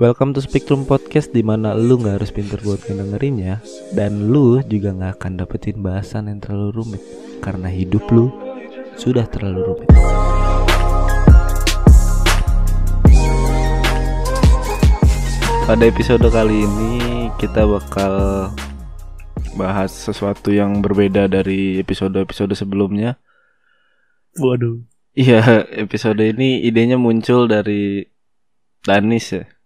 Welcome to Spectrum Podcast di mana lu nggak harus pinter buat ngedengerinnya dan lu juga nggak akan dapetin bahasan yang terlalu rumit karena hidup lu sudah terlalu rumit. Pada episode kali ini kita bakal bahas sesuatu yang berbeda dari episode-episode sebelumnya. Waduh. Iya, episode ini idenya muncul dari Danis ya.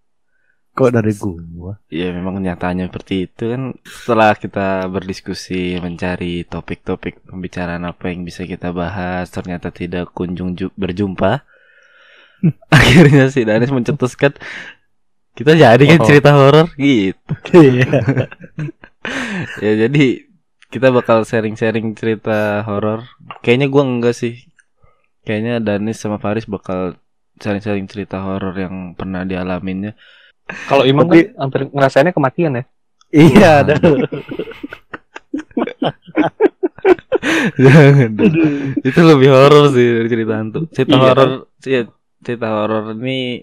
Kok dari gua? Ya memang nyatanya seperti itu kan setelah kita berdiskusi mencari topik-topik pembicaraan apa yang bisa kita bahas ternyata tidak kunjung ju- berjumpa. Akhirnya si Danis mencetuskan kita jadi kan Oh. cerita horor gitu. Iya. ya jadi kita bakal sharing-sharing cerita horor. Kayaknya gua enggak sih. Kayaknya Danis sama Faris bakal sharing-sharing cerita horor yang pernah dialaminnya. Kalau Imam Tapi- kan hampir ngerasainnya kematian ya. Iya, ada. Jangan. Itu lebih horor sih dari cerita hantu. Cerita Iya. horor iya, cerita horor ini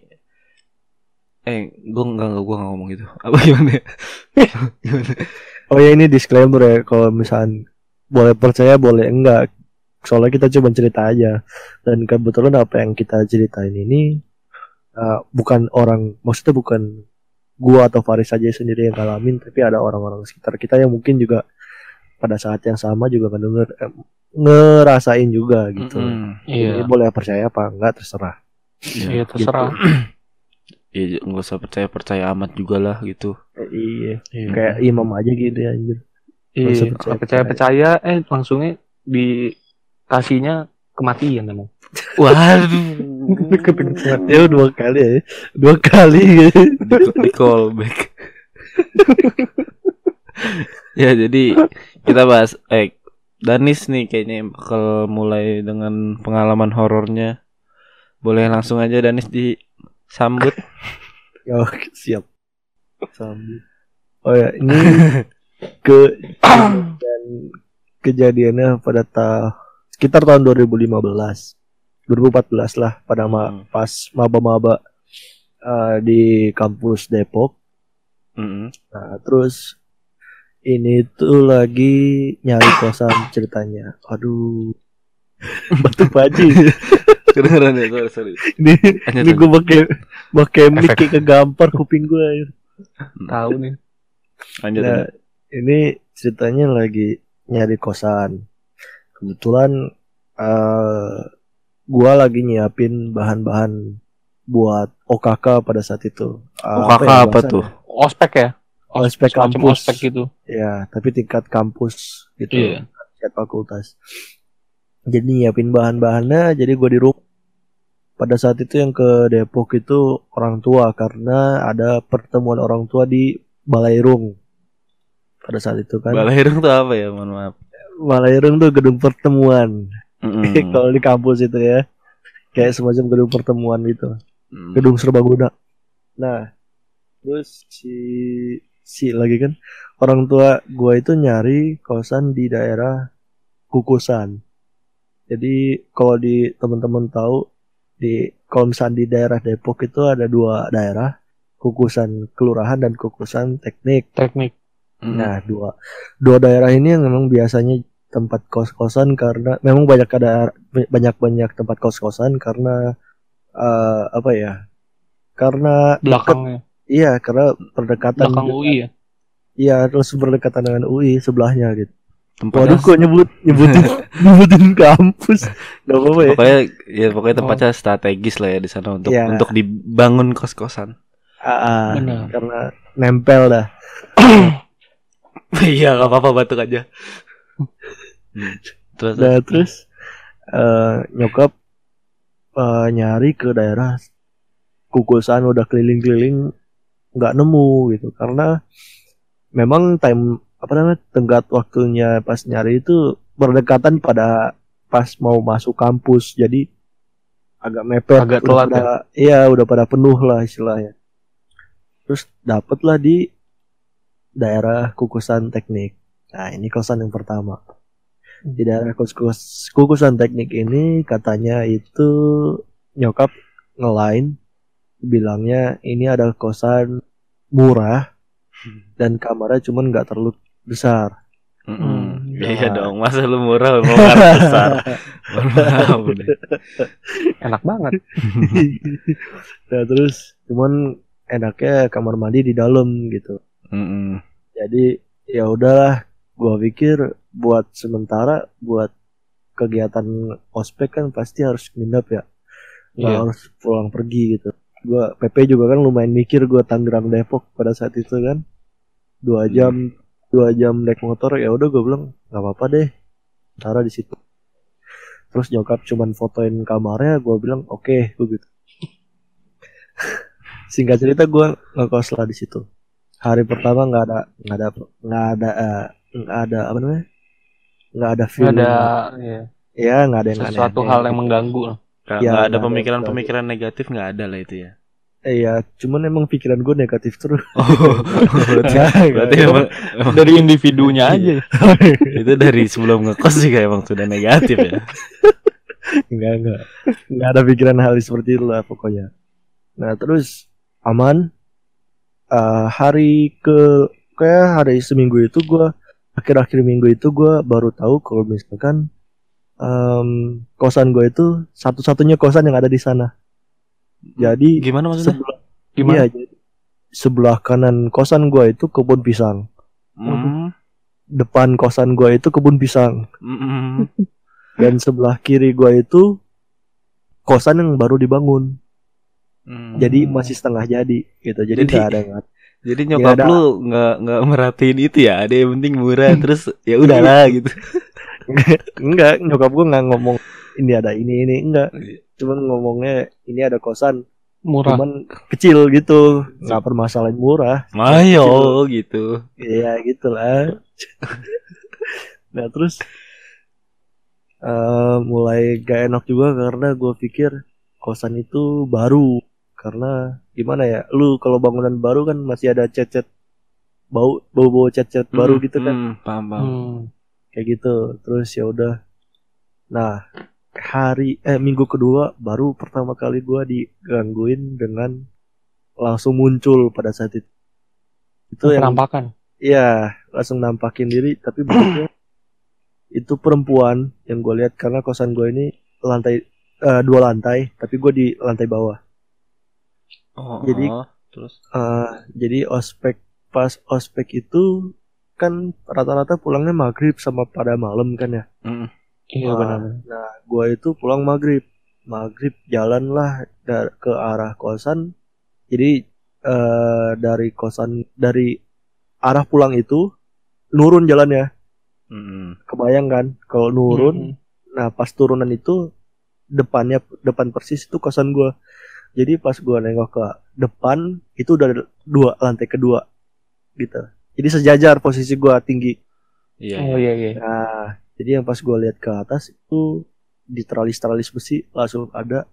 eh gua enggak enggak gua enggak ngomong gitu. Apa gimana ya? gimana? Oh ya ini disclaimer ya kalau misalkan boleh percaya boleh enggak. Soalnya kita cuma cerita aja. Dan kebetulan apa yang kita ceritain ini uh, bukan orang maksudnya bukan gua atau Faris saja sendiri yang ngalamin tapi ada orang-orang sekitar kita yang mungkin juga pada saat yang sama juga ngedenger eh, ngerasain juga gitu. Mm-mm. Jadi Iya. boleh percaya apa enggak terserah. Iya terserah. Iya, enggak usah percaya-percaya amat juga lah gitu. Eh, iya. Iya. Kayak imam aja gitu ya anjir. Iya. Percaya- percaya percaya eh langsungnya dikasihnya kematian emang. Waduh. Ya dua kali ya. Dua kali gitu. di, di callback. ya jadi kita bahas eh Danis nih kayaknya yang bakal mulai dengan pengalaman horornya. Boleh langsung aja Danis disambut. Oh, siap. Sambil. Oh ya, ini ke dan kejadiannya pada ta sekitar tahun 2015. 2014 lah pada ma- Hmm. pas maba-maba eh, di kampus Depok. Mm-mm. Nah, terus ini tuh lagi nyari kosan ceritanya. Aduh. Batu paji. Kedengeran ya, sorry, sorry. ini Lanjut, ini gue pakai pakai mic kayak kegampar kuping gue. Tahu nih. Lanjut, Nah, lanjut. ini ceritanya lagi nyari kosan. Kebetulan eh gua lagi nyiapin bahan-bahan buat OKK pada saat itu. Eh, OKK ya apa tuh? Ospek ya. Ospek Semacam kampus. Ospek gitu. Ya, tapi tingkat kampus gitu. Iya. Tingkat fakultas. Jadi nyiapin bahan-bahannya, jadi gua di rumah. Pada saat itu yang ke Depok itu orang tua karena ada pertemuan orang tua di Balairung. Pada saat itu kan. Balairung tuh apa ya? Mohon maaf. Balairung tuh gedung pertemuan. Mm-mm. Kalau di kampus itu ya. Kayak semacam gedung pertemuan gitu. Mm. Gedung serbaguna. Nah, terus si si lagi kan orang tua gua itu nyari kosan di daerah Kukusan. Jadi kalau di teman-teman tahu di kalau misalnya di daerah Depok itu ada dua daerah, Kukusan Kelurahan dan Kukusan Teknik. Teknik. Mm. Nah, dua dua daerah ini yang memang biasanya tempat kos-kosan karena memang banyak ada banyak-banyak tempat kos-kosan karena eh, apa ya? Karena Belakangnya. iya, karena berdekatan Belakang juga. UI ya. Iya, terus berdekatan dengan UI sebelahnya gitu. Tempatnya Waduh, kok nyebut nyebutin nyebutin kampus. Gak apa-apa ya. pokoknya ya pokoknya tempatnya strategis lah ya di sana untuk Iya. untuk dibangun kos-kosan. Benar. karena nempel dah. Iya, gak apa-apa batuk aja. Terus Nah, terus? eh, nyokap eh, nyari ke daerah kukusan udah keliling-keliling nggak nemu gitu. Karena memang time apa namanya tenggat waktunya pas nyari itu berdekatan pada pas mau masuk kampus. Jadi agak mepet Agak udah telat pada, iya udah pada penuh lah istilahnya. Terus dapatlah di daerah kukusan teknik. Nah ini kosan yang pertama di daerah kukusan teknik ini katanya itu nyokap ngelain bilangnya ini adalah kosan murah dan kamarnya cuman nggak terlalu besar. Hmm, Iya nah. dong, masa lu murah mau kamar besar. Enak banget. nah terus cuman enaknya kamar mandi di dalam gitu. Mm-mm. Jadi ya udahlah, gua pikir buat sementara buat kegiatan ospek kan pasti harus nginep ya, nggak Iya. harus pulang pergi gitu. Gua PP juga kan lumayan mikir gua Tangerang Depok pada saat itu kan. Dua jam dua jam naik motor ya udah gue bilang nggak apa-apa deh taruh di situ. Terus nyokap cuman fotoin kamarnya gue bilang oke gue gitu. Singkat cerita gue ngekos lah di situ. Hari pertama nggak ada nggak ada nggak ada eh, nggak ada apa namanya nggak ada Nggak film ada ya, ya nggak ada yang sesuatu aneh-aneh. hal yang mengganggu. Nggak Ya, nggak ada pemikiran-pemikiran negatif nggak ada lah itu ya. Eh, Iya, cuman emang pikiran gue negatif terus. Oh, berarti, Nggak, berarti nggak. emang, Dari individunya aja. itu dari sebelum ngekos sih kayak emang sudah negatif ya. Enggak, enggak. Enggak ada pikiran hal seperti itu lah pokoknya. Nah, terus aman. Eh, hari ke kayak hari seminggu itu gua akhir-akhir minggu itu gua baru tahu kalau misalkan em, kosan gue itu satu-satunya kosan yang ada di sana. Jadi Gimana maksudnya? sebelah Gimana? iya, jadi sebelah kanan kosan gua itu kebun pisang. Mm, Depan kosan gua itu kebun pisang. mm, mm. Dan sebelah kiri gua itu kosan yang baru dibangun. Mm. jadi masih setengah jadi gitu jadi Jadi- ada nggak Jadi nyokap ada. lu nggak nggak merhatiin itu ya? Ada yang penting murah terus ya udahlah gitu. enggak nyokap gue nggak ngomong ini ada ini ini. Enggak cuman ngomongnya ini ada kosan. Murah. cuman kecil gitu. Nggak permasalahan murah. Mayo gitu. iya gitulah. Nah terus eh, mulai gak enak juga karena gue pikir kosan itu baru karena gimana ya lu kalau bangunan baru kan masih ada cat-cat bau bau bau cat-cat baru Mm, gitu kan mm, paham paham. Hmm. kayak gitu terus ya udah nah hari eh minggu kedua baru pertama kali gua digangguin dengan langsung muncul pada saat itu itu yang Penampakan. Iya, langsung nampakin diri tapi bentuknya itu perempuan yang gue lihat karena kosan gue ini lantai eh, dua lantai tapi gue di lantai bawah Oh, Jadi- oh, terus? Eh, jadi ospek pas ospek itu kan rata-rata pulangnya maghrib sama pada malam kan ya? Mm, Iya Wah. benar. nah gue itu pulang maghrib. Maghrib jalan lah da- ke arah kosan. Jadi eh, dari kosan dari arah pulang itu nurun jalannya. Mm, kebayang kan? Kalau nurun Hmm. nah pas turunan itu depannya depan persis itu kosan gua jadi pas gua nengok ke depan itu udah ada dua lantai kedua gitu jadi sejajar posisi gua tinggi iya. Oh iya. iya nah jadi yang pas gua lihat ke atas itu di teralis-teralis besi langsung ada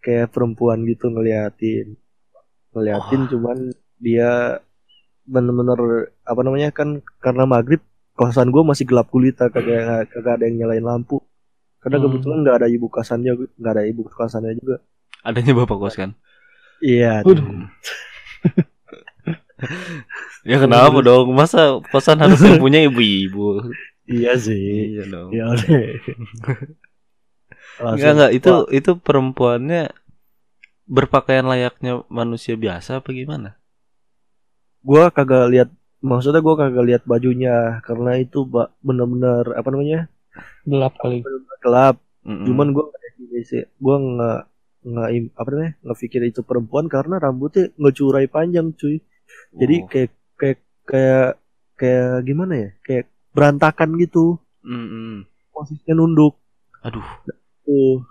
kayak perempuan gitu ngeliatin ngeliatin Oh. cuman dia bener-bener apa namanya kan karena maghrib kosan gue masih gelap gulita kagak kagak ada yang nyalain lampu karena Hmm. kebetulan nggak ada ibu kosannya nggak ada ibu kosannya juga Adanya bapak kos kan? iya Waduh. Ya kenapa dong? Masa kosan harus yang punya ibu-ibu? iya sih Iya dong. ya udah Enggak enggak itu itu perempuannya berpakaian layaknya manusia biasa apa gimana? gue kagak lihat maksudnya gue kagak lihat bajunya karena itu ba- bener-bener apa namanya Gelap kali. gelap Mm-mm. cuman gue nggak sih gue nggak nggak im- apa namanya nggak pikir itu perempuan karena rambutnya ngecurai panjang cuy jadi Oh. kayak kayak kayak kayak gimana ya kayak berantakan gitu Mm-mm. posisinya nunduk Aduh. tuh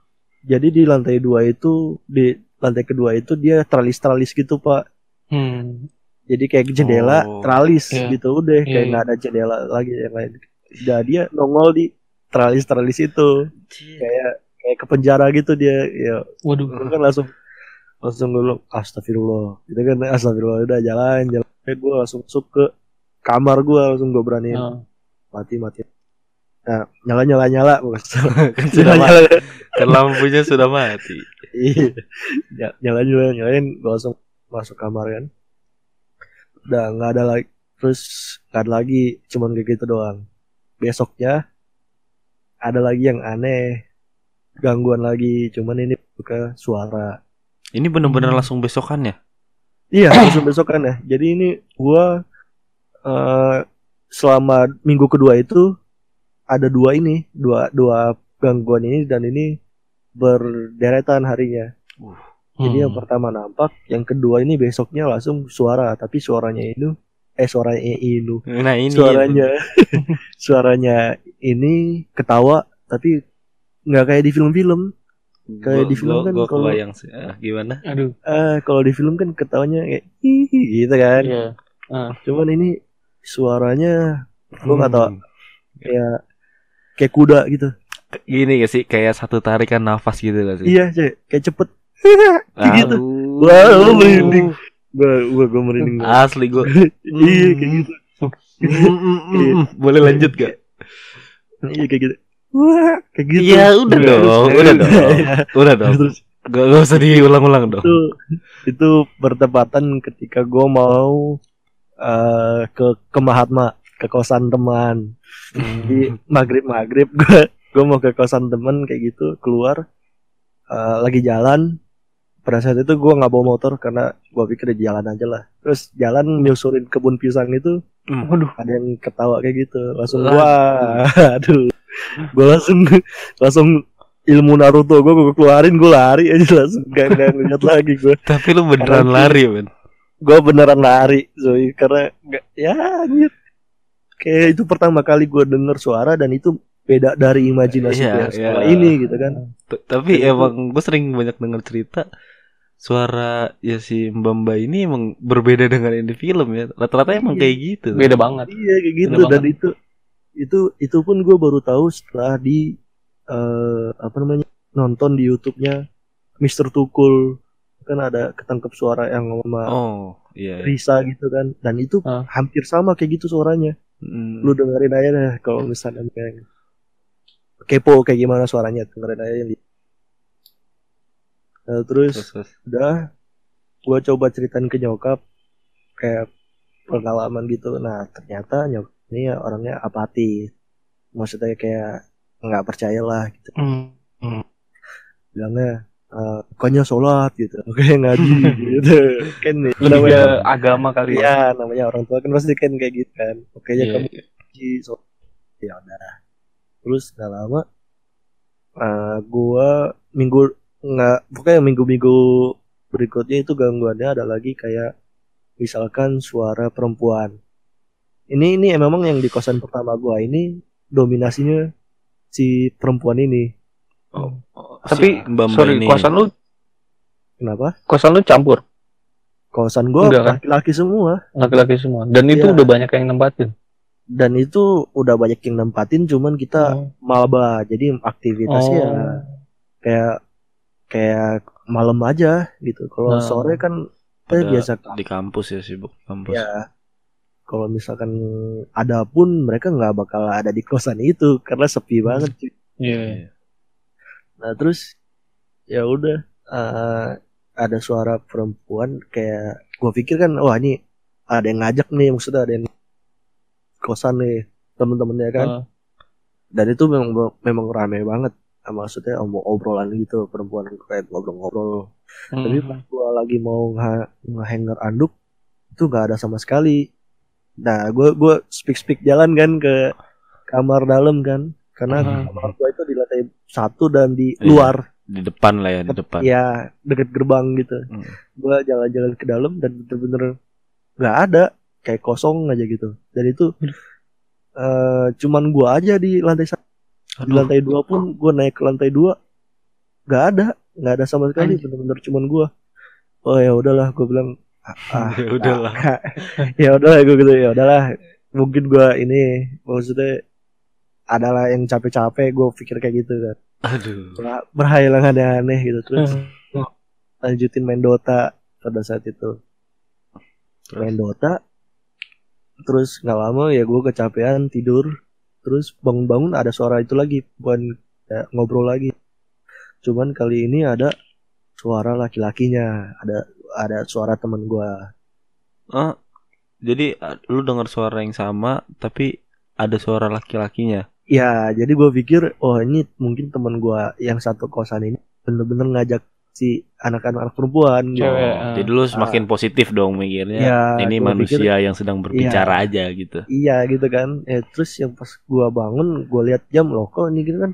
jadi di lantai dua itu di lantai kedua itu dia tralis tralis gitu pak Hmm. jadi kayak jendela Oh. tralis Iya. gitu udah Iya, kayak iya. nggak ada jendela lagi yang lain dan dia nongol di tralis tralis itu kayak kayak ke penjara gitu dia ya. Waduh. gue kan langsung langsung bilang astagfirullah. Gitu kan astagfirullah. Udah jalan jalan. Gue langsung masuk ke kamar gue langsung gue beraniin. Nah, mati mati. Nah nyala nyala nyala kan sudah mati. Kan lampunya sudah mati. iya. Ya- nyalain nyalain nyalain gue langsung masuk kamar kan. Udah nggak ada lagi terus nggak ada lagi cuman kayak gitu doang. Besoknya ada lagi yang aneh gangguan lagi cuman ini buka suara Ini bener-bener langsung besokan ya? iya langsung besokan ya jadi ini gua eh selama minggu kedua itu ada dua ini dua dua gangguan ini dan ini berderetan harinya Jadi yang Hmm. pertama nampak, yang kedua ini besoknya langsung suara, tapi suaranya itu eh suaranya itu. Nah ini Suaranya suaranya ini ketawa tapi nggak kayak di film-film. kayak di film kan Gue kalau- kebayang sih. Ah, gimana? Aduh. Eh kalau di film kan ketawanya kayak hihi gitu kan. Iya. Cuman ini suaranya gua nggak tahu Hmm. kayak kayak kuda gitu. Gini gak sih? Kayak satu tarikan nafas gitu gak sih? Iya, Cek. kayak cepet. gitu. Wah, lu merinding. Gua gua, gua merinding. Asli gue. iya kayak gitu. Boleh lanjut gak? Iya kayak gitu. Wah, kayak gitu. Iya udah dong, udah dong, udah dong. Terus Gak, gak usah diulang-ulang dong. itu itu bertepatan ketika gue mau eh, ke ke Mahatma ke kosan teman di maghrib maghrib gue gue mau ke kosan teman kayak gitu keluar eh, lagi jalan pada saat itu gue nggak bawa motor karena gue pikir di jalan aja lah terus jalan nyusurin kebun pisang itu Waduh. ada yang ketawa kayak gitu langsung wah aduh gue langsung langsung ilmu Naruto gue gue keluarin gue lari aja langsung gak gak ngeliat lagi gue Tapi lu beneran Karena- lari men. gue beneran lari Zoe karena gak ya anjir kayak itu pertama kali gue denger suara dan itu beda dari imajinasi Iya, gue selama iya. ini gitu kan T- Tapi Kayak gitu. emang gue sering banyak denger cerita suara ya si Mbak Mbak ini emang berbeda dengan yang di film ya. Rata-rata emang Iya. kayak gitu. Beda banget. iya kayak gitu Bener dan banget. itu itu itu pun gue baru tahu setelah di eh, apa namanya nonton di YouTube-nya Mister Tukul kan ada ketangkep suara yang sama Oh, iya. iya. Risa gitu kan dan itu Ah. hampir sama kayak gitu suaranya Mm. lu dengerin aja deh kalau misalnya kayak kepo kayak gimana suaranya dengerin aja yang di Nah, terus Terus, terus. udah gua coba ceritain ke nyokap kayak pengalaman gitu. Nah ternyata nyokap ini ya orangnya apatis. Maksudnya kayak nggak percaya lah gitu. Hmm. bilangnya eh pokoknya sholat gitu. Oke ngaji gitu. Kan nih namanya agama kali ya. ya namanya orang tua kan pasti kan kayak gitu kan. Oke ya Iya, kamu iya. ngaji sholat ya udah. Terus nggak lama eh gua minggu nggak pokoknya minggu-minggu berikutnya itu gangguannya ada lagi kayak misalkan suara perempuan ini ini memang yang di kosan pertama gua ini dominasinya si perempuan ini Oh, oh, Tapi si Mbak Mbak sorry, ini. kosan lu kenapa kosan lu campur kosan gua kan? laki-laki semua laki-laki semua. Dan itu Iya. udah banyak yang nempatin. dan itu udah banyak yang nempatin cuman kita Oh. maba jadi aktivitasnya Oh. kayak kayak malam aja gitu kalau Nah. sore kan Pada kita biasa di kampus ya sibuk kampus. ya kalau misalkan ada pun mereka nggak bakal ada di kosan itu karena sepi banget cuy. Iya. nah terus ya udah eh, ada suara perempuan kayak gua pikir kan wah ini ada yang ngajak nih maksudnya ada yang kosan nih temen-temennya kan Ah. dan itu memang memang rame banget maksudnya om- obrolan gitu perempuan kayak ngobrol-ngobrol Hmm. tapi pas gua lagi mau nge- ngehanger anduk itu nggak ada sama sekali nah gua gua speak speak jalan kan ke kamar dalam kan karena Hmm. kamar gua itu di lantai satu dan di Iya. luar Di depan lah ya, di depan. ya deket gerbang gitu Hmm. gua jalan-jalan ke dalam dan bener-bener nggak ada kayak kosong aja gitu dan itu eh cuman gua aja di lantai satu di Aduh. lantai dua pun gue naik ke lantai dua. Nggak ada. Nggak ada sama sekali bener-bener cuman gue oh ya udahlah gue bilang ah, ah, Ya udahlah. ya udahlah gue gitu ya udahlah mungkin gue ini maksudnya adalah yang capek-capek gue pikir kayak gitu kan. Aduh. Ber- berhayalan aneh-aneh gitu terus lanjutin main Dota pada saat itu. Main Dota terus nggak lama ya gue kecapean tidur terus bangun-bangun ada suara itu lagi bukan kayak ngobrol lagi cuman kali ini ada suara laki-lakinya ada ada suara temen gua Oh, jadi uh, lu dengar suara yang sama tapi ada suara laki-lakinya. ya jadi gua pikir oh ini mungkin temen gua yang satu kosan ini bener-bener ngajak si anak-anak perempuan gitu. Cewek. Oh, ah. jadi lu semakin positif dong mikirnya. Ya, ini manusia yang sedang berbicara aja gitu. Iya gitu kan. Eh terus yang pas gua bangun, gua lihat jam loh kok ini gitu kan.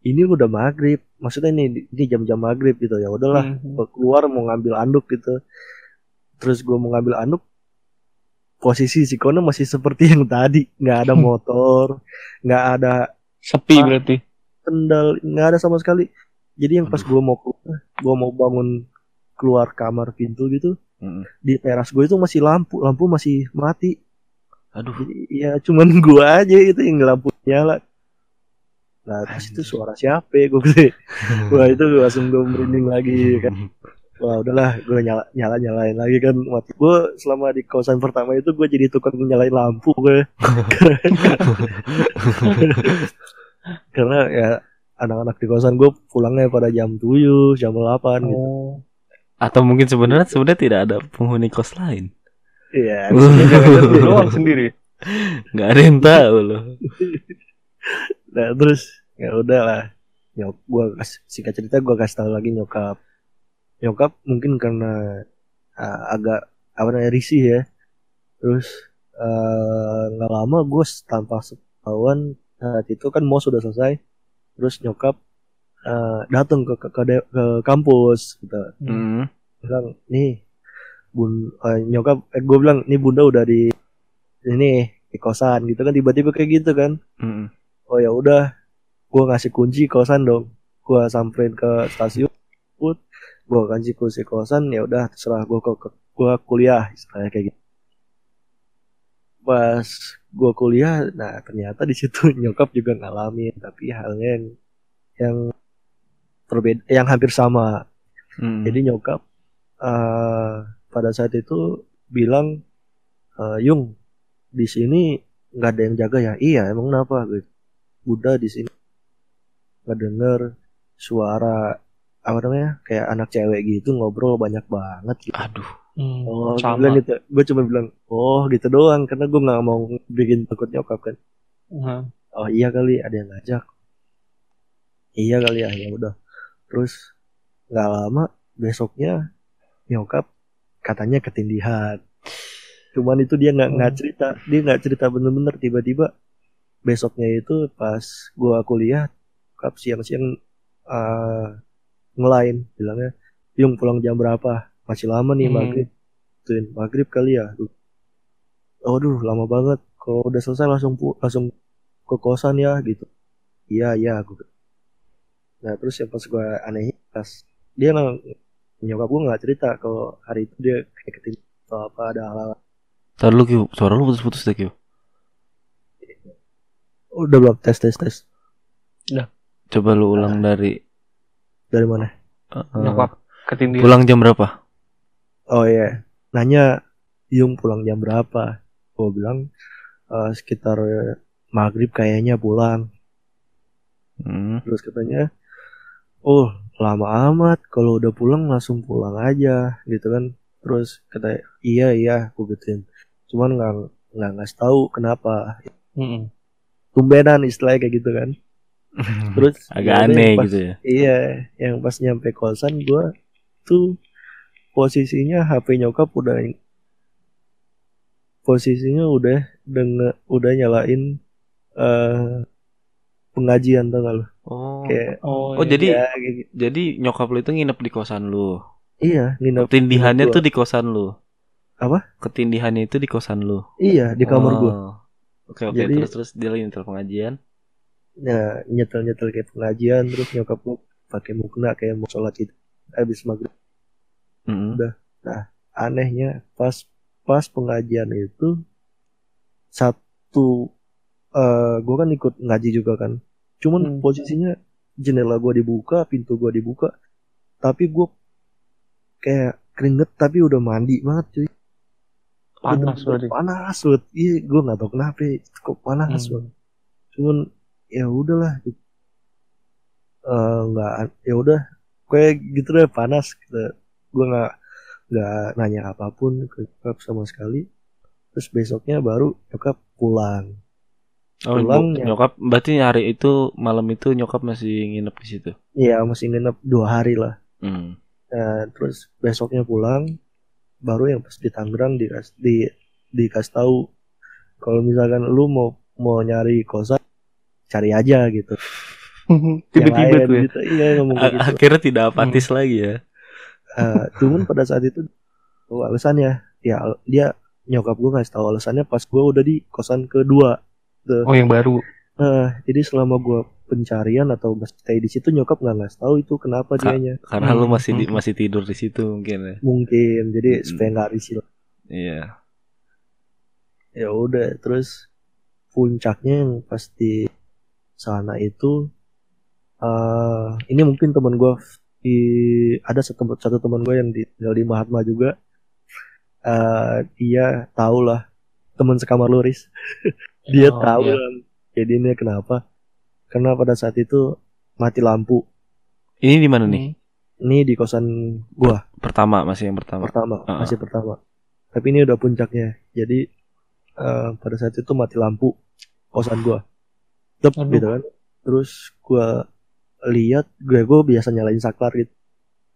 Ini udah maghrib. Maksudnya ini ini jam-jam maghrib gitu ya. Udahlah, Hmm. gua keluar mau ngambil anduk gitu. Terus gua mau ngambil anduk. Posisi si Kono masih seperti yang tadi, nggak ada motor, nggak ada Sepi Ah. berarti. kendal, nggak ada sama sekali. Jadi yang pas gua mau keluar, gua mau bangun keluar kamar pintu gitu, Mm-mm. di teras gue itu masih lampu, lampu masih mati. Aduh, Jadi ya cuman gua aja itu yang lampu nyala. Nah terus itu suara siapa ya gue gede. Wah itu gua langsung gue merinding lagi kan. Wah udahlah gue nyala nyala nyalain lagi kan mati. Gue selama di kosan pertama itu gue jadi tukang nyalain lampu gue. Karena ya anak-anak di kosan gue pulangnya pada jam 7, jam 8 gitu. Oh. atau mungkin sebenarnya sebenarnya tidak ada penghuni kos lain. Iya. Lu doang sendiri. nggak ada yang tahu loh. Nah terus ya udah lah. Nyok, gua kasih singkat cerita gua kasih tahu lagi nyokap. Nyokap mungkin karena ah, agak apa namanya risih ya. Terus eh, nggak lama gue tanpa sepengetahuan saat itu kan mau sudah selesai. Terus nyokap eh, datang ke, ke ke ke kampus gitu. Mm. Bilang nih bun eh, nyokap eh, gue bilang nih bunda udah di ini di kosan gitu kan tiba-tiba kayak gitu kan Mm. oh ya udah gua ngasih kunci kosan dong gua samperin ke stasiun put gua kasih kunci kosan ya udah terserah gua ke, ke- gua kuliah istilahnya kayak gitu pas gua kuliah nah ternyata di situ nyokap juga ngalamin tapi halnya yang yang berbeda yang hampir sama. Mm. jadi nyokap eh pada saat itu bilang eh, Yung di sini nggak ada yang jaga ya? Iya emang kenapa? Gitu. Bunda di sini. Nggak denger suara apa namanya kayak anak cewek gitu ngobrol banyak banget gitu. Aduh, Hmm, Oh, gue sama. bilang gitu. Gue cuma bilang, oh gitu doang, karena gue nggak mau bikin takut nyokap kan. Hah. Oh iya kali, ada yang ngajak. Iya kali ya, ya udah. Terus nggak lama besoknya nyokap katanya ketindihan. Cuman itu dia nggak nggak Hmm. cerita, dia nggak cerita bener-bener tiba-tiba besoknya itu pas gua kuliah, nyokap siang-siang eh ngelain bilangnya, Yung pulang jam berapa? Masih lama nih Hmm. maghrib. Tuin maghrib kali ya. Aduh lama banget. Kalau udah selesai langsung pu- langsung ke kosan ya gitu. Iya iya aku. Nah terus yang pas gue aneh pas dia nang nyokap gue nggak cerita kalau hari itu dia kayak ketinggalan atau apa ada hal Ntar lu Kyu, suara lu putus-putus deh Kyu. udah belum tes tes tes Coba lu ulang dari dari mana? uh, Nyokap ketindihan. pulang jam berapa? Oh iya nanya Yung pulang jam berapa? Gue bilang "Eh, sekitar maghrib kayaknya pulang. Hmm. Terus katanya, oh lama amat. Kalau udah pulang langsung pulang aja, gitu kan. Terus kata, iya iya, aku gituin. Cuman nggak nggak ngasih tahu kenapa. Mm-mm. Tumbenan istilahnya kayak gitu kan. Terus Agak ya aneh pas- gitu ya. Iya, yang pas nyampe kosan gua tuh posisinya HP nyokap udah posisinya udah dengan udah nyalain eh pengajian tau gak lu? Oh. Kayak Oh, Oh, iya. jadi ya, gitu. jadi nyokap lu itu nginep di kosan lu. iya nginep Ketindihannya tuh di kosan lu. Apa? Ketindihannya itu di kosan lu. iya di kamar Oh. gua. Oke oke Jadi- terus terus dia lagi nyetel pengajian. Nah, nyetel-nyetel kayak pengajian terus nyokap gua pakai mukena kayak mau sholat itu habis maghrib. Mm-mm. Anehnya pas pas pengajian itu satu eh gua kan ikut ngaji juga kan. Cuman Hmm. posisinya jendela gua dibuka, pintu gua dibuka, tapi gua kayak keringet tapi udah mandi banget cuy. panas berarti. Panas banget. Iya, gua nggak tahu kenapa kok panas Hmm. banget. Cuman ya udahlah. Eh nggak ya udah kayak gitu deh panas gitu gue nggak nggak nanya apa pun ke nyokap sama sekali terus besoknya baru nyokap pulang Oh, Pulang ya. nyokap berarti hari itu malam itu nyokap masih nginep di situ. Iya masih nginep dua hari lah Hmm. Nah, terus besoknya pulang baru yang pas di Tangerang dikas di dikasih tahu kalau misalkan lu mau mau nyari kosan cari aja gitu Tiba-tiba tuh ya. gitu iya ngomong kayak A- gitu Akhirnya tidak apatis lagi ya. Eh, cuman pada saat itu oh, alasannya ya dia nyokap gue ngasih tahu alasannya pas gue udah di kosan kedua Oh yang baru. Nah, jadi selama gue pencarian atau masih stay di situ nyokap nggak ngasih tahu itu kenapa Ka- dianya Karena lu Hmm, masih di- hmm. masih tidur di situ mungkin ya. mungkin jadi Mm-mm. supaya nggak risih Iya. ya udah terus puncaknya yang pas di sana itu eh ini mungkin teman gue di ada satu satu teman gue yang di, tinggal di Mahatma juga. Eh dia tahu lah teman sekamar Luris dia Oh, tahu iya. lah jadinya kenapa? Karena pada saat itu mati lampu. Ini di mana nih? ini di kosan gua. Pertama masih yang pertama. pertama Ah. masih pertama. Tapi ini udah puncaknya. Jadi eh, pada saat itu mati lampu kosan gua. Tep, gitu kan. Terus gua lihat gue gue biasa nyalain saklar gitu.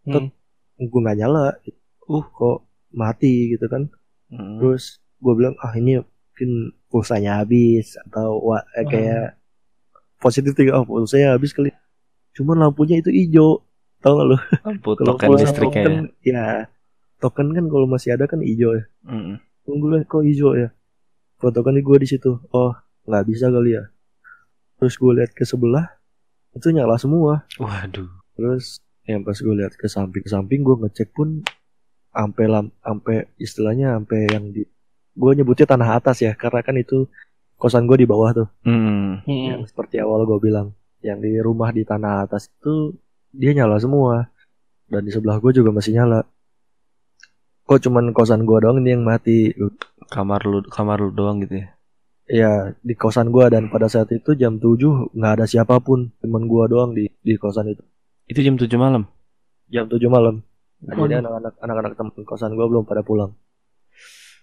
Hmm. gue nggak nyala. Gitu. uh kok mati gitu kan. Hmm. terus gue bilang ah ini mungkin pulsanya habis atau wah, eh, Hmm. kayak positif tiga oh pulsanya habis kali. Cuman lampunya itu hijau. Tau gak Kalau token listriknya ya. token, ya. Token kan kalau masih ada kan hijau ya. Tunggu lah kok hijau ya? Foto kan gue di situ. Oh nggak bisa kali ya. Terus gue lihat ke sebelah itu nyala semua Waduh. terus yang pas gue lihat ke samping samping gue ngecek pun sampai lam sampai istilahnya sampai yang di gue nyebutnya tanah atas ya karena kan itu kosan gue di bawah tuh Hmm. Hmm. yang seperti awal gue bilang yang di rumah di tanah atas itu dia nyala semua dan di sebelah gue juga masih nyala kok cuman kosan gue doang ini yang mati Kamar lu kamar lu doang gitu ya. Ya di kosan gue dan pada saat itu jam 7 nggak ada siapa pun cuman gue doang di di kosan itu. Itu jam 7 malam. jam 7 malam. Nah, jadi anak-anak anak-anak teman kosan gue belum pada pulang.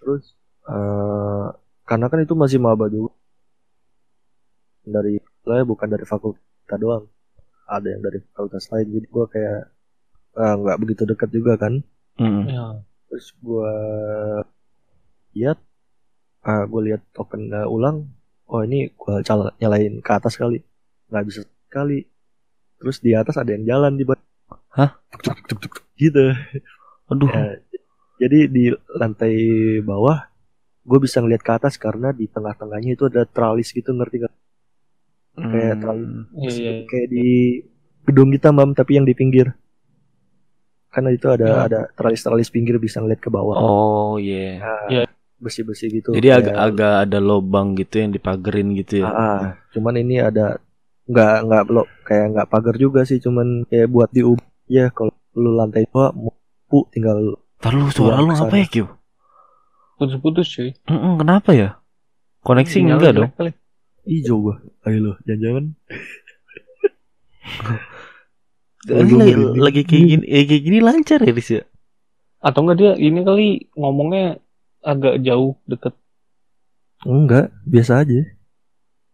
Terus eh karena kan itu masih maba juga. Dari saya bukan dari fakultas kita doang. Ada yang dari fakultas lain. Jadi gue kayak eh, nggak begitu dekat juga kan. Mm-mm. Ya. terus gue lihat ah gue lihat token eh, ulang oh ini gue nyalain ke atas kali nggak bisa sekali terus di atas ada yang jalan di bawah Hah? Tuk, tuk, tuk, tuk, tuk, gitu Aduh. Ya, jadi di lantai bawah gue bisa ngeliat ke atas karena di tengah-tengahnya itu ada tralis gitu ngerti gak? kayak Hmm. terlalu- Iya, iya. Kayak di gedung kita mam tapi yang di pinggir. Karena itu ada Ya. ada tralis-tralis pinggir bisa ngeliat ke bawah. Oh iya. Nah, Ya. Besi-besi gitu. Jadi agak agak ada lobang gitu yang dipagerin gitu ya. Ah, ah. cuman ini ada nggak nggak lo kayak nggak pagar juga sih cuman kayak buat di ya kalau lu lantai dua mau pu tinggal Ntar lu suara lu apa ya Kyu? Putus-putus cuy. Mm-mm, kenapa ya? Koneksi Sinyalnya enggak dong? kali. hijau gua ayo lo jangan-jangan Lagi, lagi, lagi kayak gini, eh, kayak gini lancar ya Riz ya? Atau enggak dia ini kali ngomongnya agak jauh deket. enggak biasa aja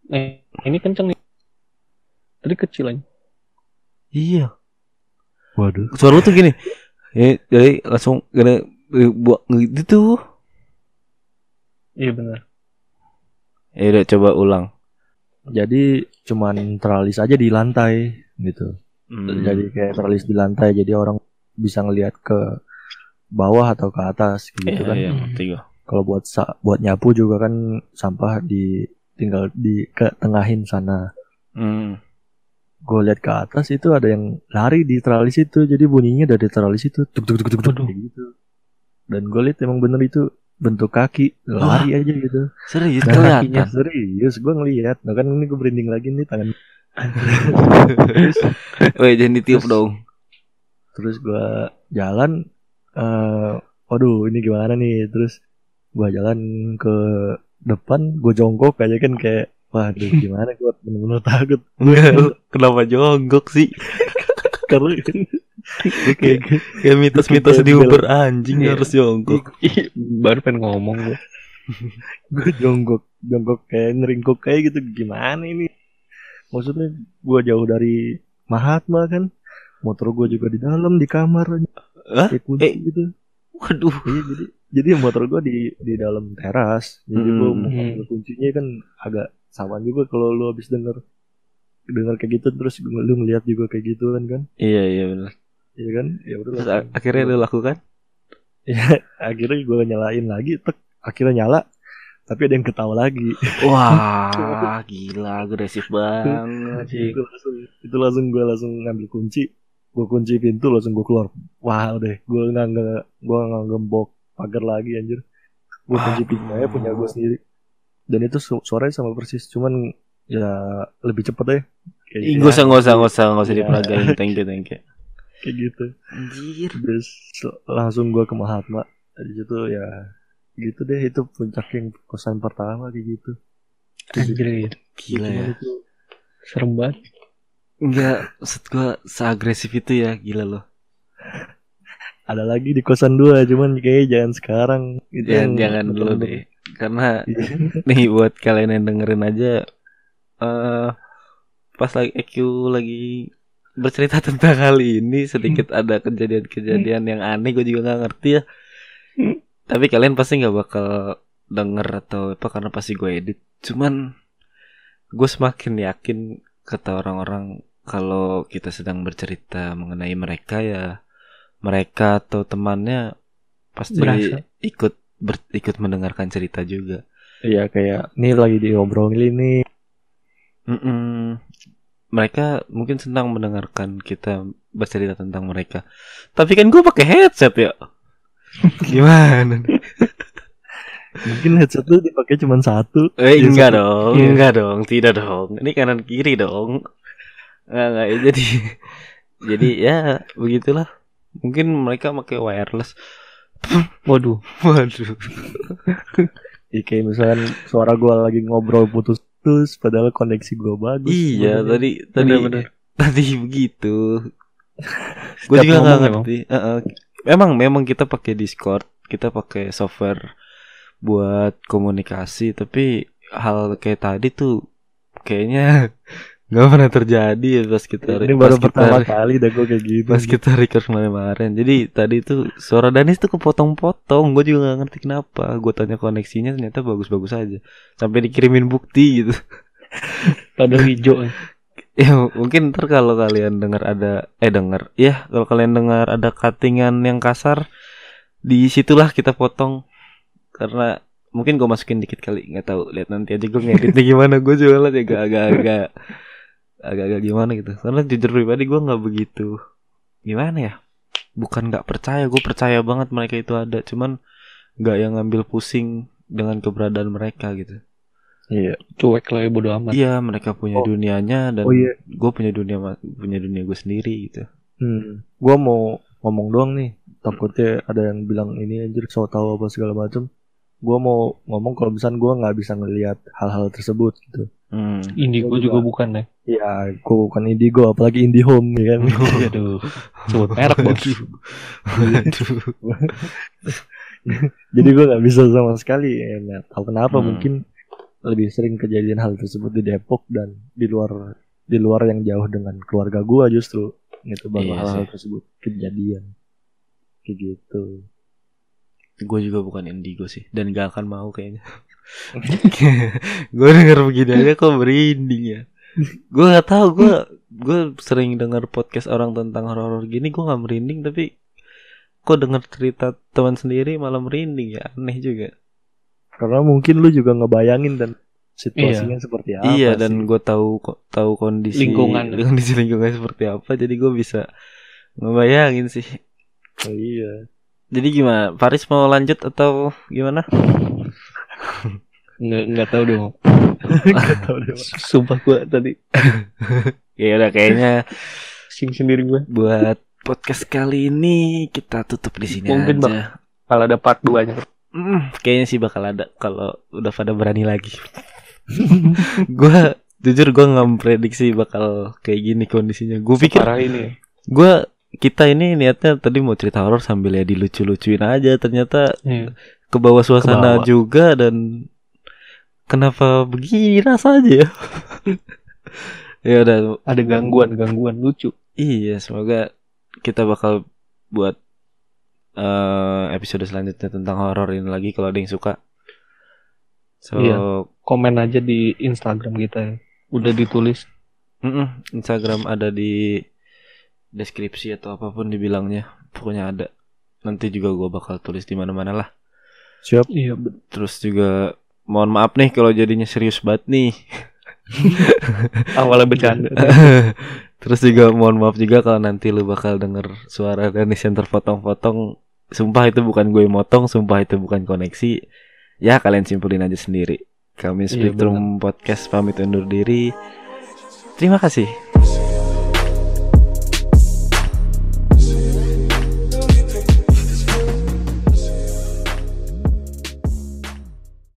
Eh, ini kenceng nih. Tadi kecil aja. Iya. waduh Suara lu tuh gini. Eh, jadi langsung gini buat gitu. Iya benar. Ya udah coba ulang. jadi cuman teralis aja di lantai gitu Hmm. jadi kayak teralis di lantai jadi orang bisa ngelihat ke bawah atau ke atas gitu Iya, kan iya, gua. kalau buat sa- buat nyapu juga kan sampah di tinggal di ke tengahin sana Hmm. gue lihat ke atas itu ada yang lari di teralis itu jadi bunyinya dari teralis itu tuk tuk tuk tuk, tuk gitu dan gue lihat emang bener itu bentuk kaki lari aja gitu Serius Nah, kelihatan. kakinya serius gue ngelihat nah kan ini gue berinding lagi nih tangan Weh jangan ditiup Terus- dong. terus gue jalan eh waduh ini gimana nih terus gue jalan ke depan gue jongkok aja kan kayak waduh gimana gue bener-bener takut Kenapa jonggok sih? karena kayak kayak mitos-mitos di. Uber anjing Iya. harus jongkok. Baru pengen ngomong gue. gue jongkok jongkok kayak ngeringkuk kayak gitu gimana ini maksudnya gue jauh dari Mahatma kan motor gue juga di dalam di kamar Hah? kayak kunci Eh. gitu Waduh. iya jadi jadi motor gue di di dalam teras jadi gue Hmm. mau ngambil kuncinya kan agak sama juga kalau lu habis denger denger kayak gitu terus lu ngeliat juga kayak gitu kan kan Iya iya benar. iya kan ya udah Terus langsung. akhirnya lu lakukan? akhirnya gue nyalain lagi tek akhirnya nyala tapi ada yang ketawa lagi Wah, gila agresif banget itu langsung itu langsung gue langsung ngambil kunci gue kunci pintu langsung gue keluar wah udah gue nggak nggak gue nggak gembok pagar lagi anjir gue kunci pintu aja punya gue sendiri dan itu su suaranya sama persis cuman ya lebih cepet deh Ih, Gak usah, gak usah, gak usah, gak usah Iya. diperagain. Thank you, thank you. kayak gitu Anjir. terus langsung gue ke Mahatma dari situ ya gitu deh itu puncak yang kosan pertama kayak gitu Anjir, Gila ya. itu serem banget. Enggak, maksud gua seagresif itu ya, gila loh. ada lagi di kosan dua cuman kayaknya jangan sekarang itu Jangan, yang jangan dulu deh. Karena Iya. nih buat kalian yang dengerin aja eh pas lagi EQ lagi bercerita tentang hal ini sedikit ada kejadian-kejadian yang aneh gue juga nggak ngerti ya tapi kalian pasti nggak bakal denger atau apa karena pasti gue edit cuman gue semakin yakin kata orang-orang kalau kita sedang bercerita mengenai mereka ya mereka atau temannya pasti Berasa. ikut ber- ikut mendengarkan cerita juga Iya kayak ini lagi diobrolin nih Mm-mm. Mereka mungkin senang mendengarkan kita bercerita tentang mereka. Tapi kan gue pakai headset ya. Gimana? Mungkin headset lu dipakai cuma satu Eh, enggak satu. dong, Iya. enggak dong, tidak dong. Ini kanan kiri dong. Enggak, enggak. ya, Jadi, jadi ya begitulah. Mungkin mereka pakai wireless. Waduh. Waduh. Iya, kayak misalkan suara gua lagi ngobrol putus-putus padahal koneksi gua bagus Iya, Makanya- tadi tadi Bener-bener. tadi begitu. Gue juga nggak ngerti. Heeh. Memang memang kita pakai Discord, kita pakai software buat komunikasi, tapi hal kayak tadi tuh kayaknya nggak pernah terjadi ya pas kita ini pas baru kita- pertama kali dah gua kayak gitu pas kita record kemarin-kemarin. Jadi tadi tuh suara Danis tuh kepotong-potong. Gue juga nggak ngerti kenapa. Gue tanya koneksinya ternyata bagus-bagus aja. Sampai dikirimin bukti gitu. Pada hijau. Ya mungkin ntar kalau kalian dengar ada eh dengar ya kalau kalian dengar ada cuttingan yang kasar di situlah kita potong karena mungkin gue masukin dikit kali nggak tahu lihat nanti aja gue ngeditnya gimana. Gue juga lah agak agak agak agak agak gimana gitu. Karena jujur pribadi gue nggak begitu gimana ya bukan nggak percaya. Gue percaya banget mereka itu ada cuman nggak yang ngambil pusing dengan keberadaan mereka gitu. Iya Cuek lah ya bodo amat. iya mereka punya Oh. dunianya dan oh iya. gue punya dunia punya dunia gue sendiri gitu. Hmm. gua mau ngomong doang nih takutnya ada yang bilang ini anjir so tahu apa segala macam gua mau ngomong kalau misalnya gua nggak bisa ngelihat hal-hal tersebut gitu hmm. Indigo Gua juga juga. bukan ya. ya gua bukan indigo apalagi indihome ya kan Aduh. Sebut merek bos. Jadi gua nggak bisa sama sekali ya, tahu kenapa Hmm. mungkin lebih sering kejadian hal tersebut di Depok dan di luar di luar yang jauh dengan keluarga gua justru itu baru Iya hal-hal tersebut kejadian kayak gitu gue juga bukan indigo sih dan gak akan mau kayaknya. Gue denger begini aja kok merinding ya. Gue nggak tahu gue gue sering denger podcast orang tentang horor gini gue nggak merinding tapi kok denger cerita teman sendiri malah merinding ya aneh juga. Karena mungkin lu juga ngebayangin dan situasinya seperti apa iya sih. dan gue tahu kok tahu kondisi Lingkungan. kondisi lingkungan seperti apa jadi gue bisa ngebayangin sih. Oh, iya jadi gimana Paris mau lanjut atau gimana Nggak nggak tahu dong. Nggak tahu deh, Pak. Sumpah gua tadi ya udah kayaknya sing sendiri gua. buat podcast kali ini kita tutup di sini Mungkin, aja. Kalau ada part 2-nya. Hmm, kayaknya sih bakal ada kalau udah pada berani lagi. gua jujur gua nggak memprediksi bakal kayak gini kondisinya. Gue pikir Parah ini. gua kita ini niatnya tadi mau cerita horor sambil ya dilucu-lucuin aja ternyata Iya. ke bawah suasana Kebawa. juga dan kenapa begini rasanya ya ya udah Ada gangguan-gangguan lucu. iya semoga kita bakal buat eh, episode selanjutnya tentang horor ini lagi kalau ada yang suka so Iya. Komen aja di Instagram kita ya. Udah ditulis. Instagram ada di deskripsi atau apa pun dibilangnya pokoknya ada nanti juga gua bakal tulis di mana-mana lah Siap. Iya, terus juga mohon maaf nih kalau jadinya serius banget nih awalnya bercanda. Terus juga mohon maaf juga kalau nanti lu bakal denger suara Dennis yang terpotong-potong. Sumpah itu bukan gue motong, sumpah itu bukan koneksi. Ya kalian simpulin aja sendiri. Kami Iya, Spektrum Podcast pamit undur diri. Terima kasih.